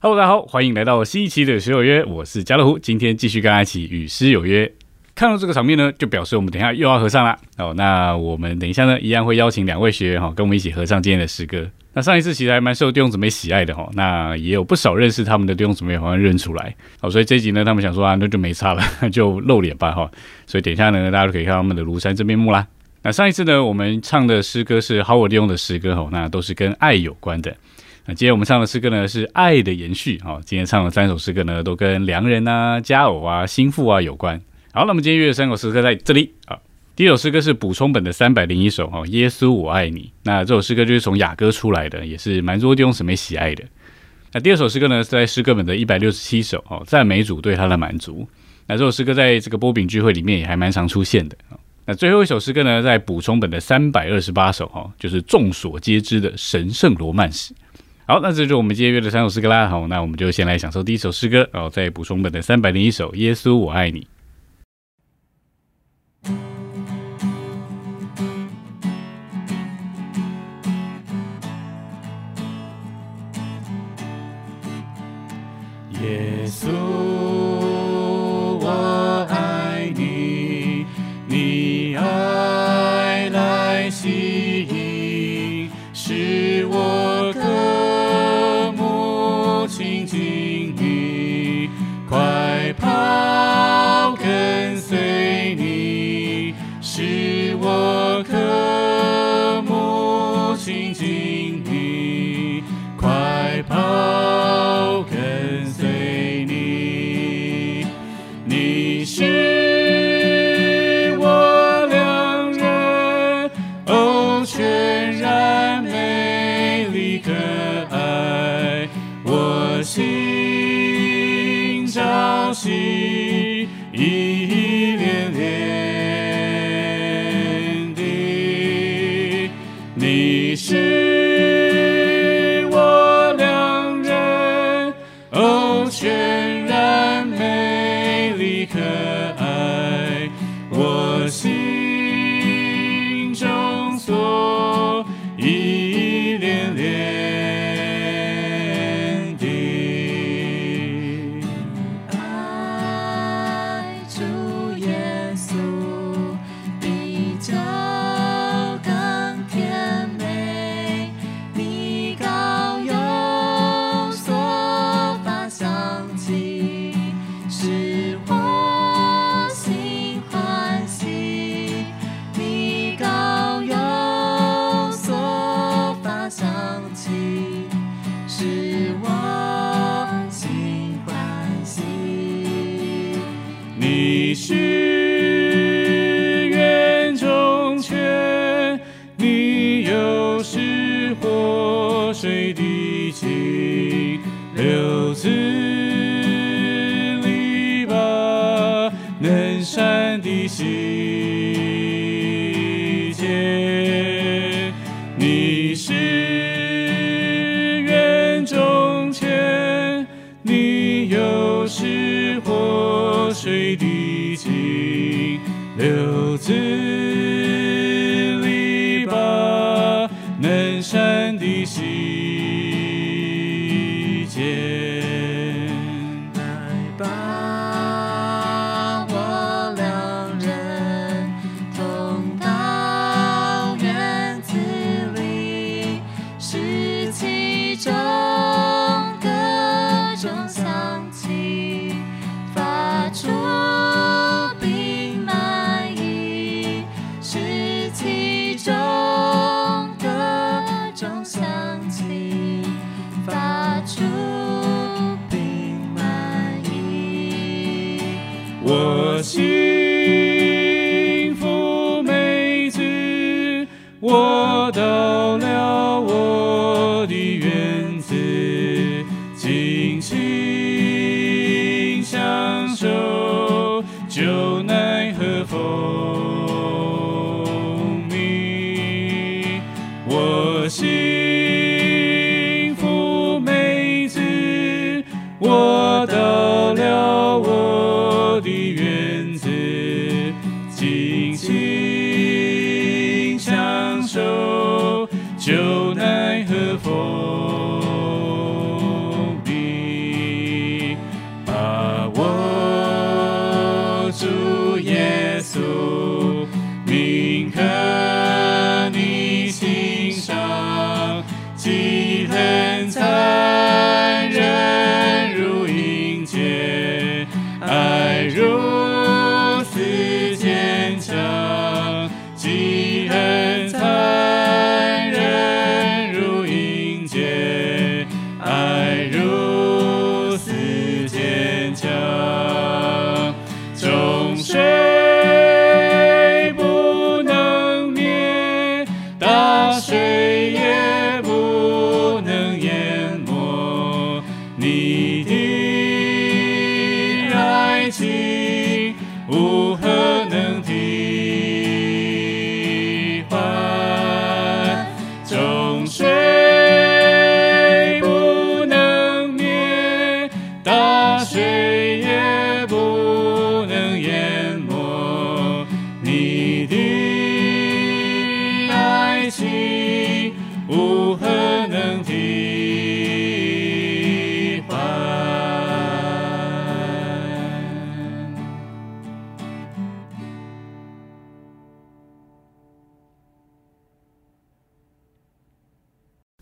Hello，大家好，欢迎来到新一期的《诗有约》，我是加乐虎，今天继续跟大家一起与诗有约。看到这个场面呢，就表示我们等一下又要合唱啦。哦，那我们等一下呢，一样会邀请两位学员哈，跟我们一起合唱今天的诗歌。那上一次其实还蛮受弟兄姊妹喜爱的哈，那也有不少认识他们的弟兄姊妹好像认出来。好，所以这一集呢，他们想说啊，那就没差了，就露脸吧哈。所以等一下呢，大家都可以看他们的庐山真面目啦。那上一次呢，我们唱的诗歌是好我利用的诗歌哈，那都是跟爱有关的。那今天我们唱的诗歌呢是爱的延续啊。今天唱的三首诗歌呢都跟良人啊、佳偶啊、心腹啊有关。好，那么今天约的三首诗歌在这里啊。第一首诗歌是补充本的三百零一首哈，耶稣我爱你。那这首诗歌就是从雅歌出来的，也是蛮多弟兄姊妹喜爱的。那第二首诗歌呢是在诗歌本的一百六十七首哦，赞美主对他的满足。那这首诗歌在这个波饼聚会里面也还蛮常出现的。那最后一首诗歌呢在补充本的三百二十八首哈，就是众所皆知的神圣罗曼史。好，那这就是我们今天约的三首诗歌啦。好，那我们就先来享受第一首诗歌，然后再补充本的三百零一首《耶稣我爱你》。Maker. 是活水的清流。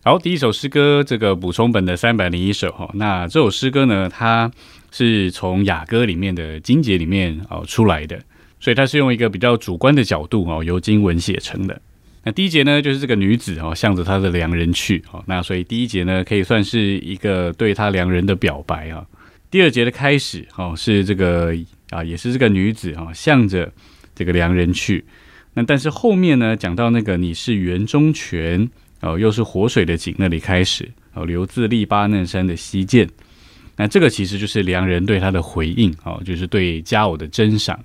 好，第一首诗歌，这个补充本的三百零一首哈。那这首诗歌呢，它是从雅歌里面的经节里面哦出来的，所以它是用一个比较主观的角度哦，由经文写成的。那第一节呢，就是这个女子哦，向着她的良人去哦。那所以第一节呢，可以算是一个对她良人的表白啊。第二节的开始哦，是这个啊，也是这个女子啊，向着这个良人去。那但是后面呢，讲到那个你是园中泉。哦，又是活水的井那里开始哦，流自利巴嫩山的溪涧。那这个其实就是良人对他的回应哦，就是对佳偶的珍赏。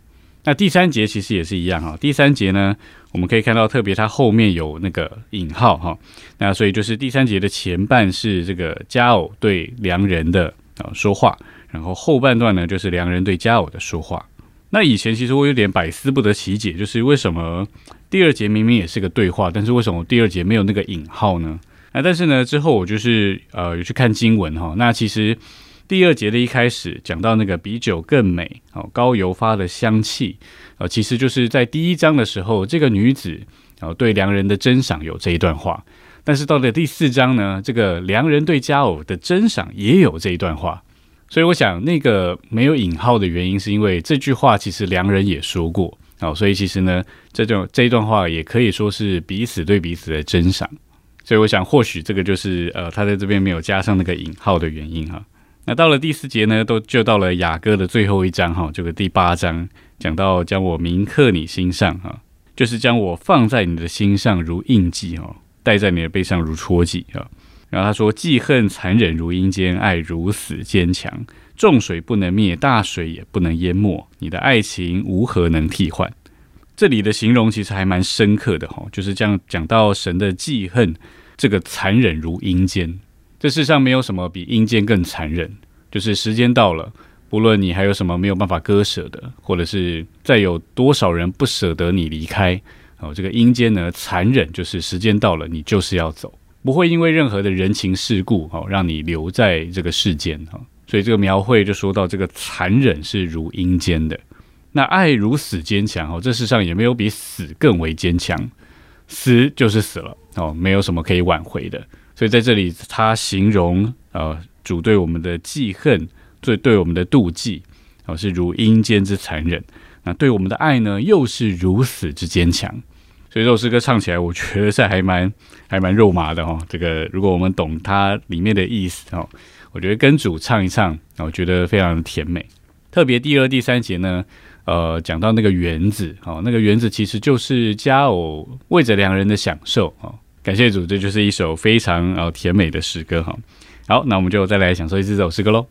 那第三节其实也是一样哈。第三节呢，我们可以看到特别它后面有那个引号哈。那所以就是第三节的前半是这个佳偶对良人的啊说话，然后后半段呢就是良人对佳偶的说话。那以前其实我有点百思不得其解，就是为什么第二节明明也是个对话，但是为什么第二节没有那个引号呢？啊，但是呢之后我就是呃有去看经文哈，那其实第二节的一开始讲到那个比酒更美哦，高油发的香气，呃，其实就是在第一章的时候，这个女子哦对良人的珍赏有这一段话，但是到了第四章呢，这个良人对佳偶的珍赏也有这一段话。所以我想，那个没有引号的原因，是因为这句话其实良人也说过，哦，所以其实呢，这种这一段话也可以说是彼此对彼此的珍赏。所以我想，或许这个就是呃，他在这边没有加上那个引号的原因哈。那到了第四节呢，都就到了雅歌的最后一章哈，这个第八章讲到将我铭刻你心上哈，就是将我放在你的心上如印记哈，戴在你的背上如戳记啊。然后他说：“记恨残忍如阴间，爱如死坚强。重水不能灭，大水也不能淹没。你的爱情无何能替换。”这里的形容其实还蛮深刻的哈，就是这样讲到神的记恨，这个残忍如阴间。这世上没有什么比阴间更残忍。就是时间到了，不论你还有什么没有办法割舍的，或者是再有多少人不舍得你离开，哦，这个阴间呢，残忍就是时间到了，你就是要走。不会因为任何的人情世故哦，让你留在这个世间哈。所以这个描绘就说到这个残忍是如阴间的，那爱如死坚强哦。这世上也没有比死更为坚强，死就是死了哦，没有什么可以挽回的。所以在这里他形容呃主对我们的记恨，对对我们的妒忌哦是如阴间之残忍，那对我们的爱呢又是如死之坚强。所以这首诗歌唱起来，我觉得是还蛮还蛮肉麻的哦。这个如果我们懂它里面的意思哦，我觉得跟主唱一唱，我觉得非常甜美。特别第二、第三节呢，呃，讲到那个园子哦，那个园子其实就是佳偶为着两人的享受哦。感谢主，这就是一首非常呃甜美的诗歌哈。好，那我们就再来享受一次这首诗歌喽。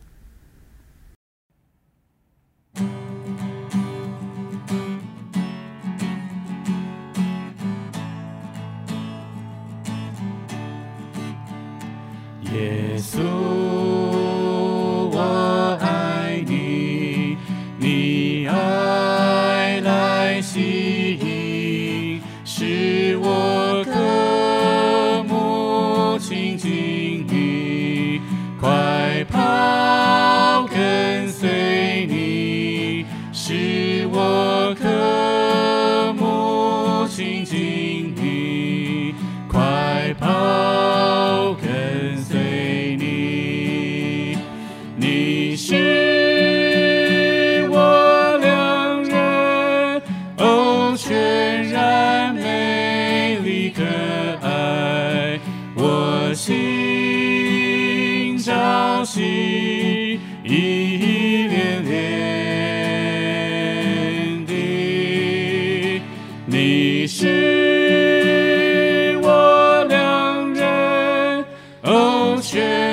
雪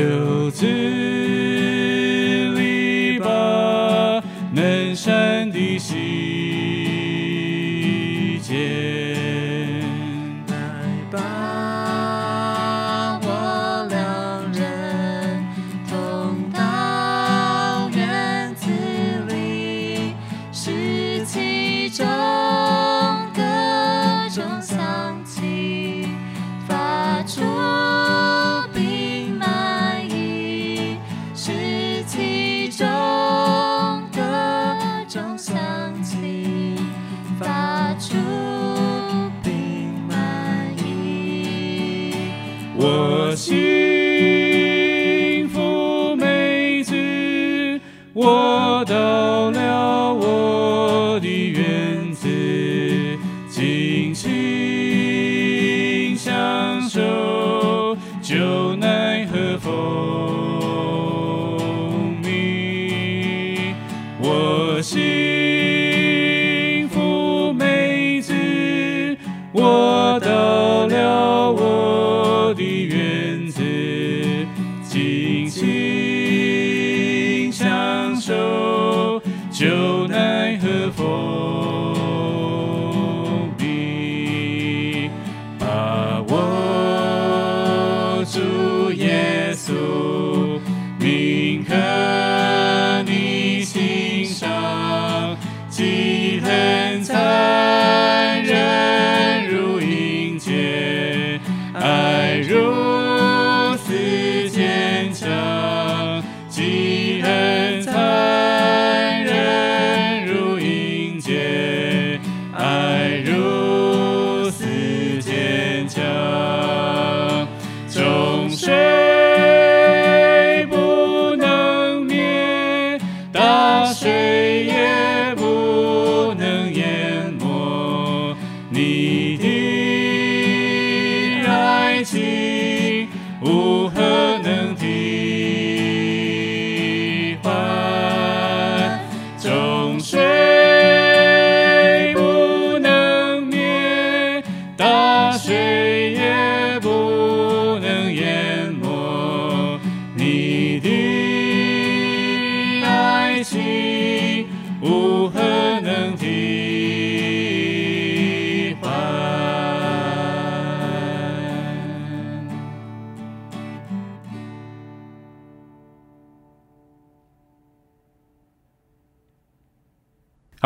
就只心。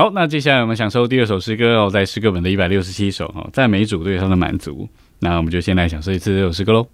好，那接下来我们享受第二首诗歌哦，在诗歌本的一百六十七首哦，在每组对它的满足。那我们就先来享受一次这首诗歌喽。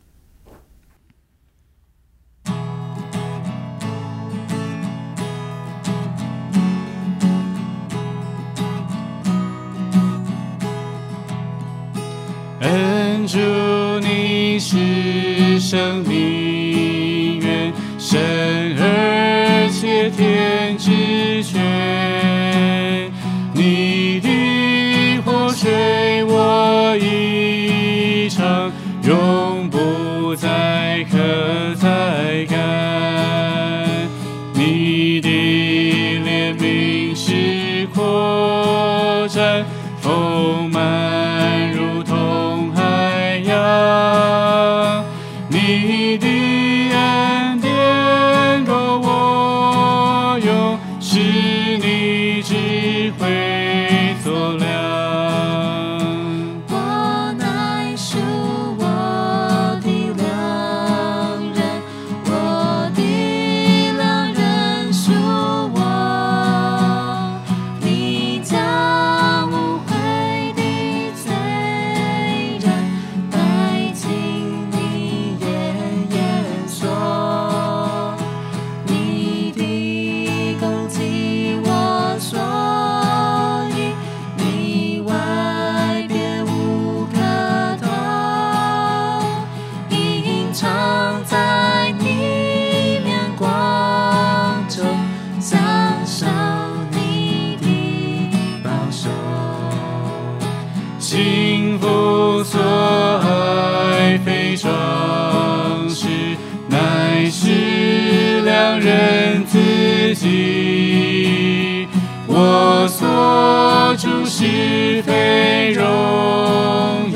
终不再可再我所住是非荣。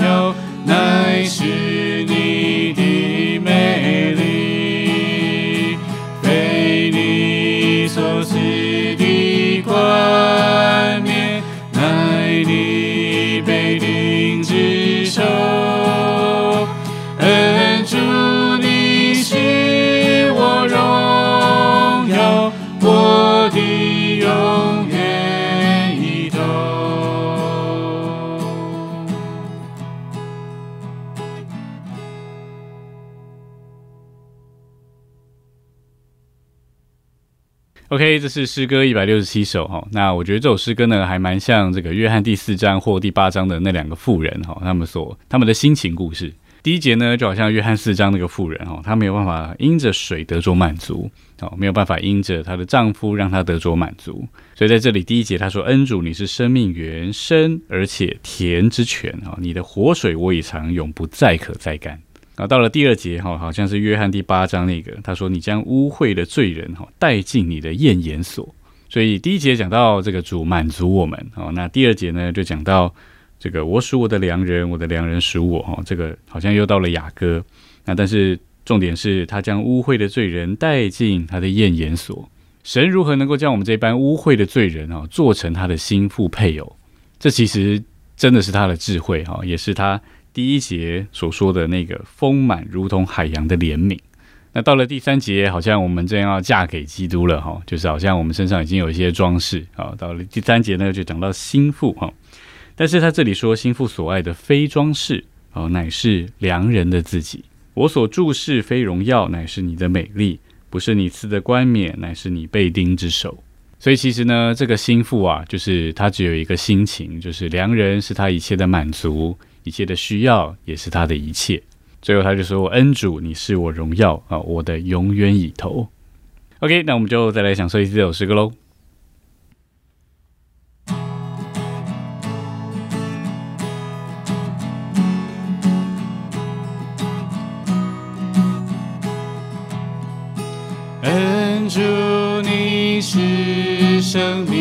这是诗歌一百六十七首哈。那我觉得这首诗歌呢，还蛮像这个约翰第四章或第八章的那两个妇人哈，他们所他们的心情故事。第一节呢，就好像约翰四章那个妇人哈，她没有办法因着水得着满足，哦，没有办法因着她的丈夫让她得着满足。所以在这里第一节他说：“恩主，你是生命源，深而且甜之泉啊，你的活水我已尝，永不再渴再干。”啊，到了第二节哈，好像是约翰第八章那个，他说：“你将污秽的罪人哈带进你的验言所。”所以第一节讲到这个主满足我们哦，那第二节呢就讲到这个我属我的良人，我的良人属我哈，这个好像又到了雅歌。那但是重点是他将污秽的罪人带进他的验言所。神如何能够将我们这般污秽的罪人啊做成他的心腹配偶？这其实真的是他的智慧哈，也是他。第一节所说的那个丰满如同海洋的怜悯，那到了第三节，好像我们正要嫁给基督了哈，就是好像我们身上已经有一些装饰啊。到了第三节呢，就讲到心腹哈，但是他这里说心腹所爱的非装饰哦，乃是良人的自己。我所注视非荣耀，乃是你的美丽，不是你赐的冠冕，乃是你被钉之手。所以其实呢，这个心腹啊，就是他只有一个心情，就是良人是他一切的满足。一切的需要也是他的一切。最后他就说：“我恩主，你是我荣耀啊，我的永远以头。” OK，那我们就再来享受一次这首诗歌喽。恩主，你是生命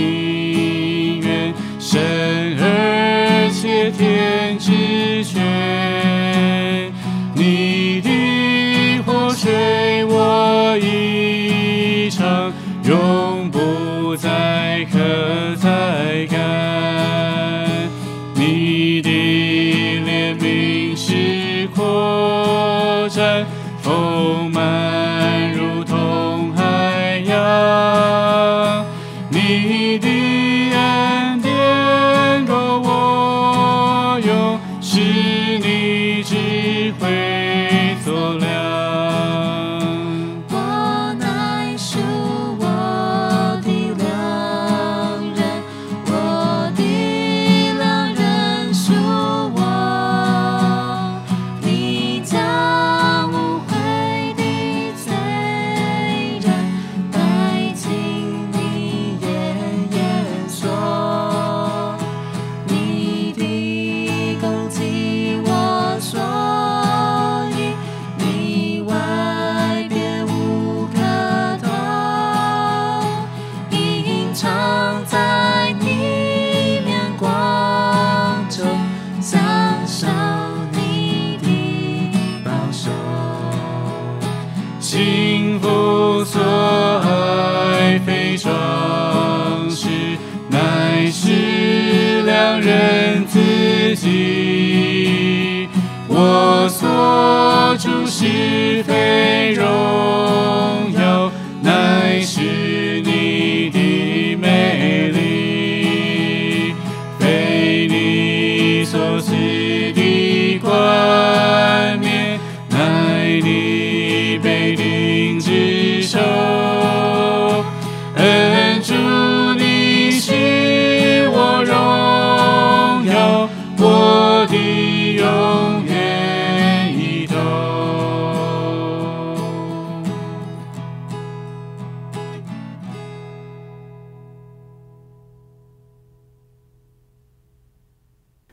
不再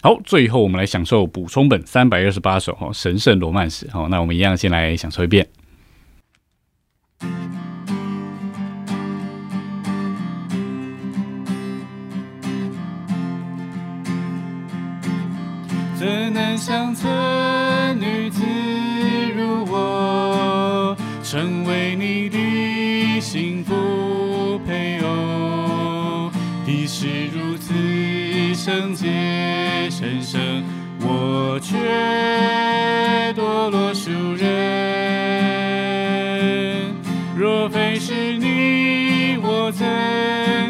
好，最后我们来享受补充本三百二十八首哈神圣罗曼史。好，那我们一样先来享受一遍。怎能像这女子如我，成为你的幸福配偶？你是如此圣洁生，我却堕落俗人。若非是你，我怎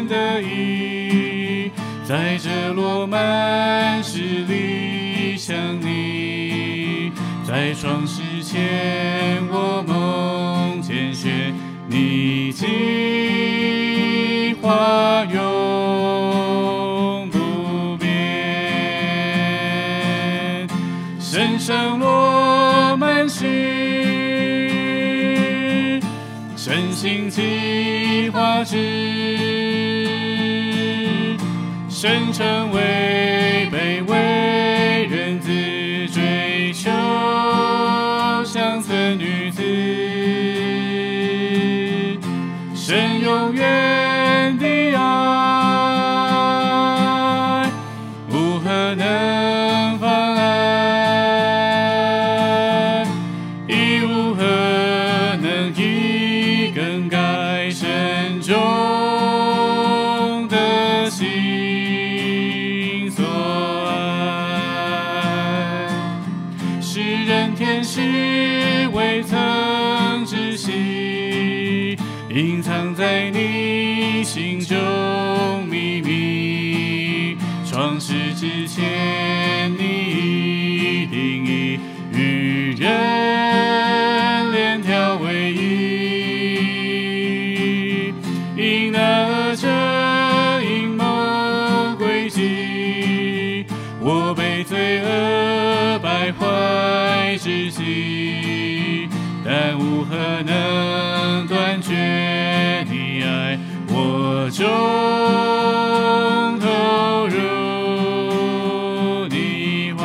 得以在这罗曼史里想你？在创世前，我梦见雪，你计划永神我们是，神行计划之，神成为卑微。我被罪恶败坏至极，但无何能断绝你爱我中投入你怀。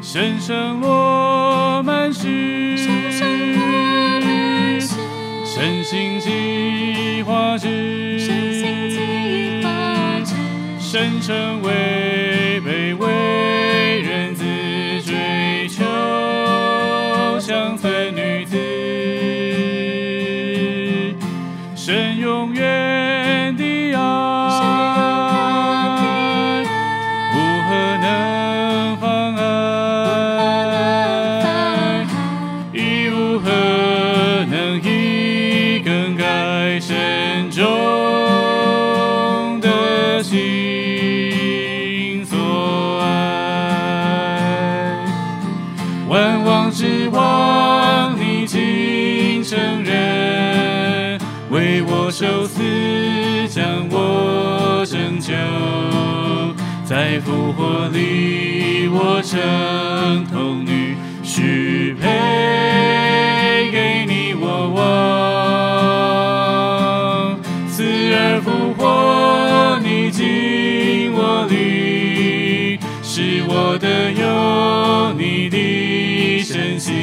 神圣罗神成为我受死，将我拯救，在复活里，我成童女，许配给你我王。死而复活，你进我里，是我的有你的身心，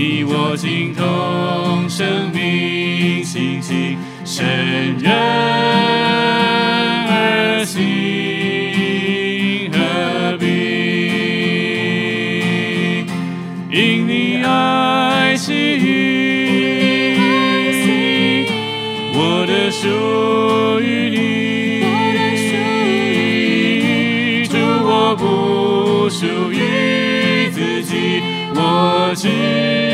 你我心同生命心情，神人而行何必？因你爱惜，我的属于你，主我不属于自己，我只。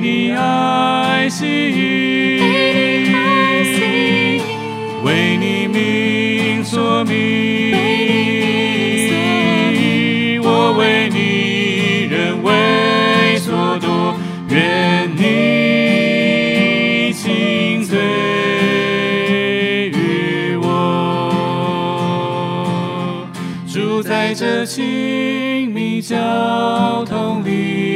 你爱吸引，为你名所名，我为你人为所夺，愿你亲嘴于我，住在这亲密交通里，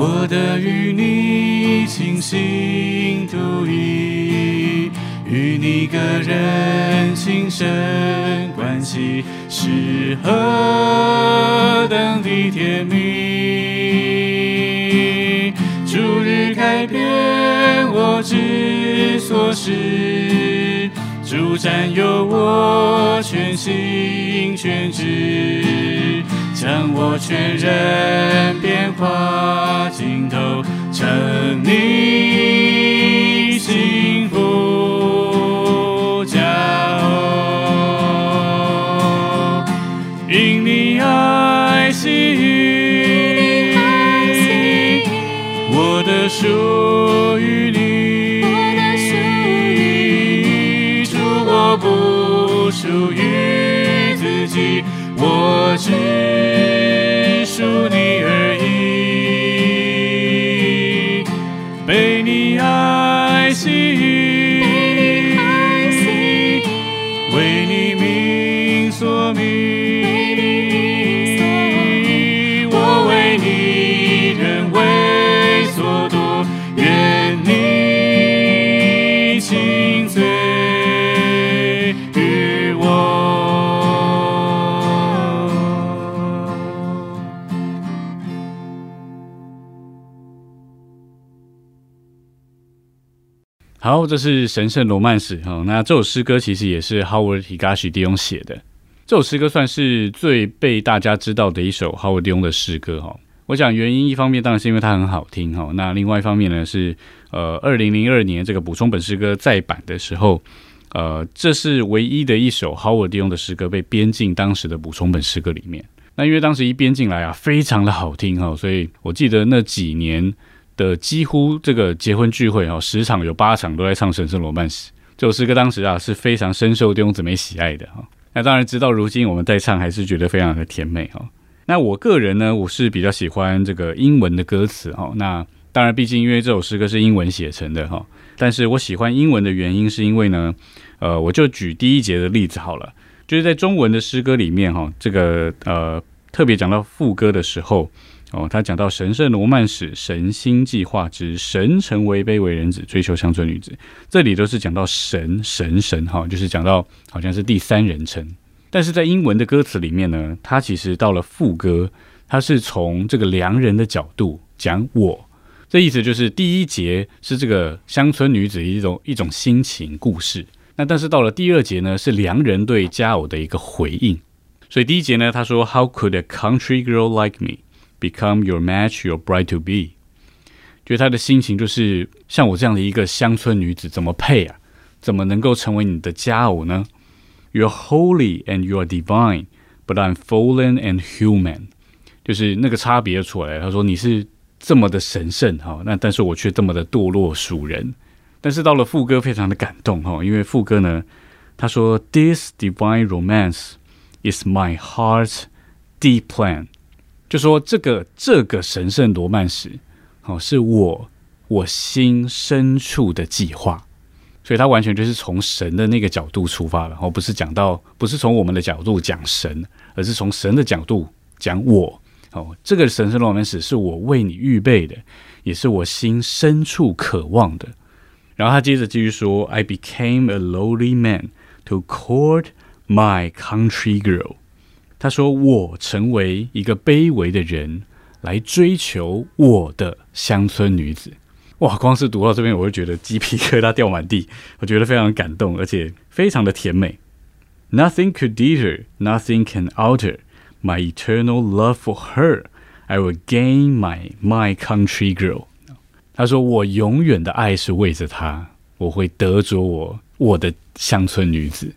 我的与你倾心吐意，与你个人情深关系是何等的甜蜜，逐日改变我之所是，主占有我全心全志，将我全人变化尽头，成你幸福家哦，因你爱吸引，我的属于你，主我不属于自己，我只属你。好，这是《神圣罗曼史》哈。那这首诗歌其实也是 Howard Higashi 弟兄写的。这首诗歌算是最被大家知道的一首 Howard 弟兄的诗歌哈。我想原因，一方面当然是因为它很好听哈。那另外一方面呢是，呃，二零零二年这个补充本诗歌再版的时候，呃，这是唯一的一首 Howard 弟兄的诗歌被编进当时的补充本诗歌里面。那因为当时一编进来啊，非常的好听哈，所以我记得那几年的几乎这个结婚聚会哈，十场有八场都在唱《神圣罗曼史》这首诗歌，当时啊是非常深受弟兄姊妹喜爱的哈。那当然，直到如今我们在唱，还是觉得非常的甜美哈。那我个人呢，我是比较喜欢这个英文的歌词哈。那当然，毕竟因为这首诗歌是英文写成的哈，但是我喜欢英文的原因是因为呢，呃，我就举第一节的例子好了，就是在中文的诗歌里面哈，这个呃特别讲到副歌的时候。哦，他讲到神圣罗曼史、神心计划之神成为卑微人子，追求乡村女子，这里都是讲到神、神、神，哈，就是讲到好像是第三人称。但是在英文的歌词里面呢，它其实到了副歌，它是从这个良人的角度讲我，这意思就是第一节是这个乡村女子一种一种心情故事，那但是到了第二节呢，是良人对佳偶的一个回应。所以第一节呢，他说 How could a country girl like me become your match, your bride to be？觉得他的心情就是像我这样的一个乡村女子，怎么配啊？怎么能够成为你的佳偶呢？You're holy and you are divine, but I'm fallen and human。就是那个差别出来了。他说你是这么的神圣哈，那但是我却这么的堕落属人。但是到了副歌，非常的感动哈，因为副歌呢，他说 This divine romance is my heart's deep plan。 就说这个这个神圣罗曼史，哦，是我我心深处的计划，所以他完全就是从神的那个角度出发了，哦，不是讲到不是从我们的角度讲神，而是从神的角度讲我，哦，这个神圣罗曼史是我为你预备的，也是我心深处渴望的。然后他接着继续说，I became a lowly man to court my country girl。他说：“我成为一个卑微的人，来追求我的乡村女子。”哇！光是读到这边，我就觉得鸡皮疙瘩掉满地，我觉得非常感动，而且非常的甜美。Nothing could deter, nothing can alter my eternal love for her. I will gain my my country girl. 他说：“我永远的爱是为着她，我会得着我我的乡村女子。”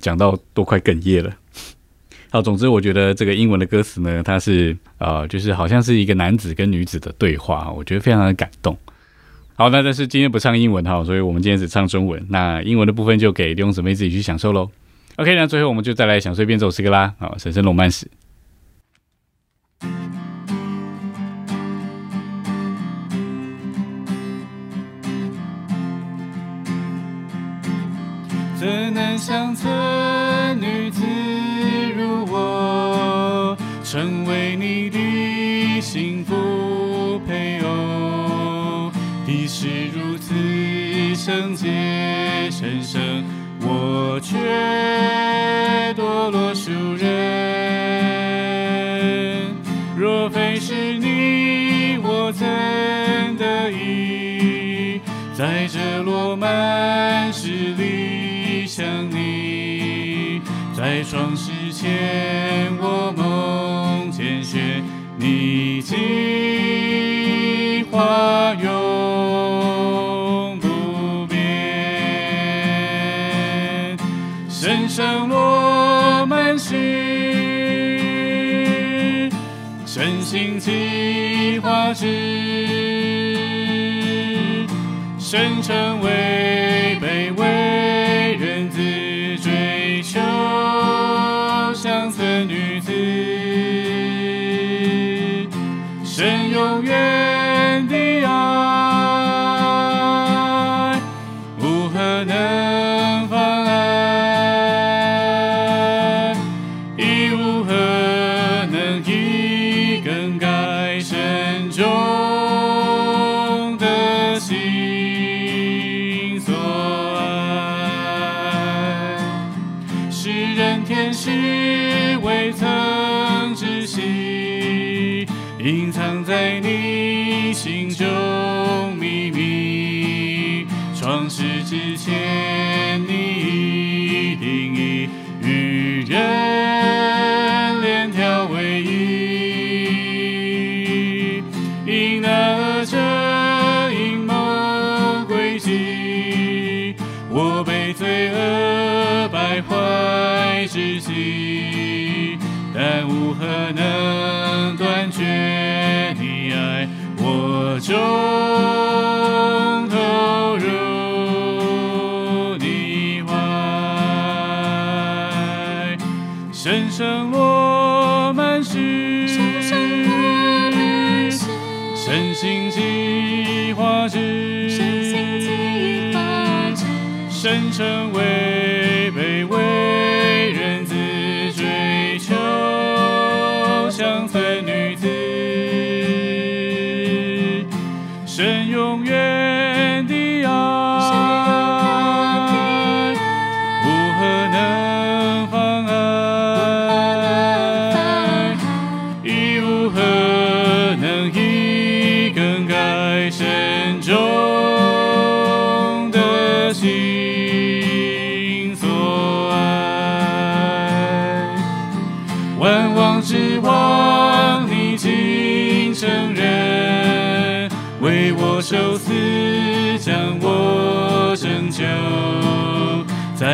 讲到都快哽咽了。好，总之我觉得这个英文的歌词呢，它是呃，就是好像是一个男子跟女子的对话，我觉得非常的感动。好，那但是今天不唱英文哈，所以我们今天只唱中文。那英文的部分就给弟兄姊妹自己去享受喽。OK，那最后我们就再来想随便走诗歌啦。好，神圣罗曼史。怎能像村成为你的幸福配偶？你是如此圣洁神圣，我却堕落俗人。若非是你，我怎得以在这罗曼史里想你？在创世前，我梦，计划永不变。神圣罗曼史，神性计划之，神成为卑微坏至极，但无何能断绝你爱我中投入你怀，神圣罗曼史，神性计划之，神成为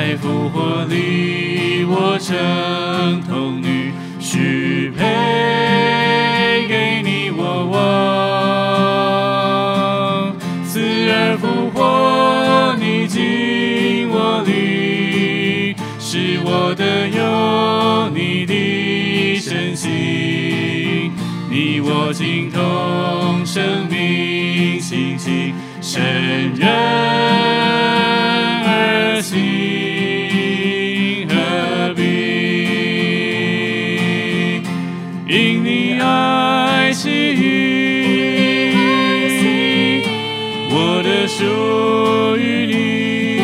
在复活里，我成童女，许配给你我王。死而复活，你进我里，是我的有你的身心，你我精通生命信心情，神人而心属于你，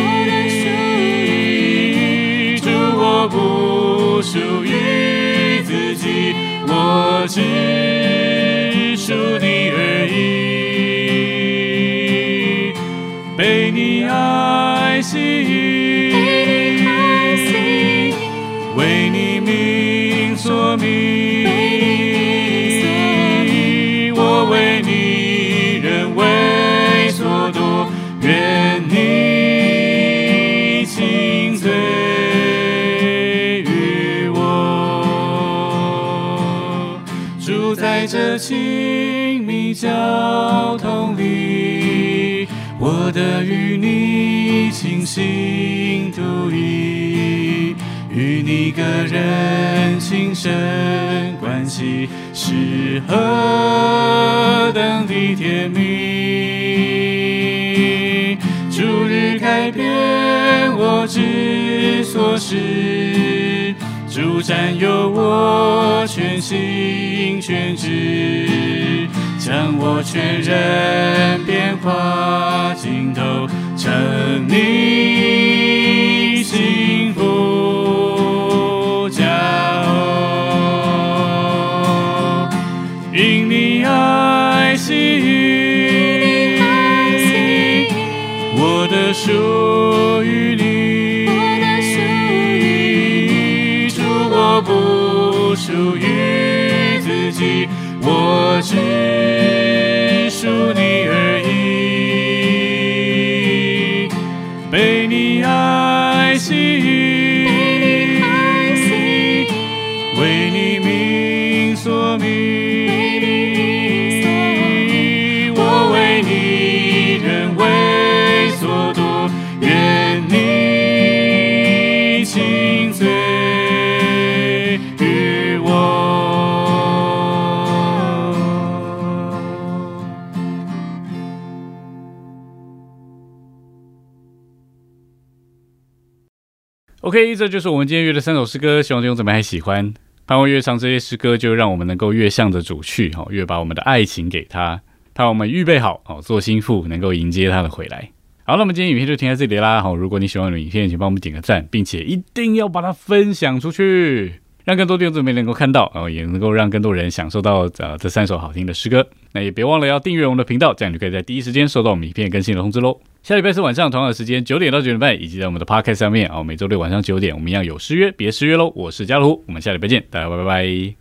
主我不属于自己，我只属你而已，被你爱惜，为你名所名，愿你今醉与我住在这清密交通里我的与你清新笃意与你各人心生关系是何等的甜蜜。逐日改变我之所是，主占有我全心全志，将我全人变化尽头，成你属于你，主我不属于自己，我只 OK，这就是我们今天约的三首诗歌，希望弟兄姊妹还喜欢。盼望越唱这些诗歌，就让我们能够越向着主去，哈，越把我们的爱情给他。盼望我们预备好，哦，做心腹，能够迎接他的回来。好，那我们今天影片就停在这里啦。好，如果你喜欢我的影片，请帮我们点个赞，并且一定要把它分享出去，让更多弟兄姊妹能够看到，然后也能够让更多人享受到呃这三首好听的诗歌。那也别忘了要订阅我们的频道，这样你就可以在第一时间收到我们影片更新的通知喽。下礼拜四晚上同样的时间九点到九点半，以及在我们的 Podcast 上面哦，每周六晚上九点，我们一样有失约，别失约喽。我是嘉鲁，我们下礼拜见，大家拜拜。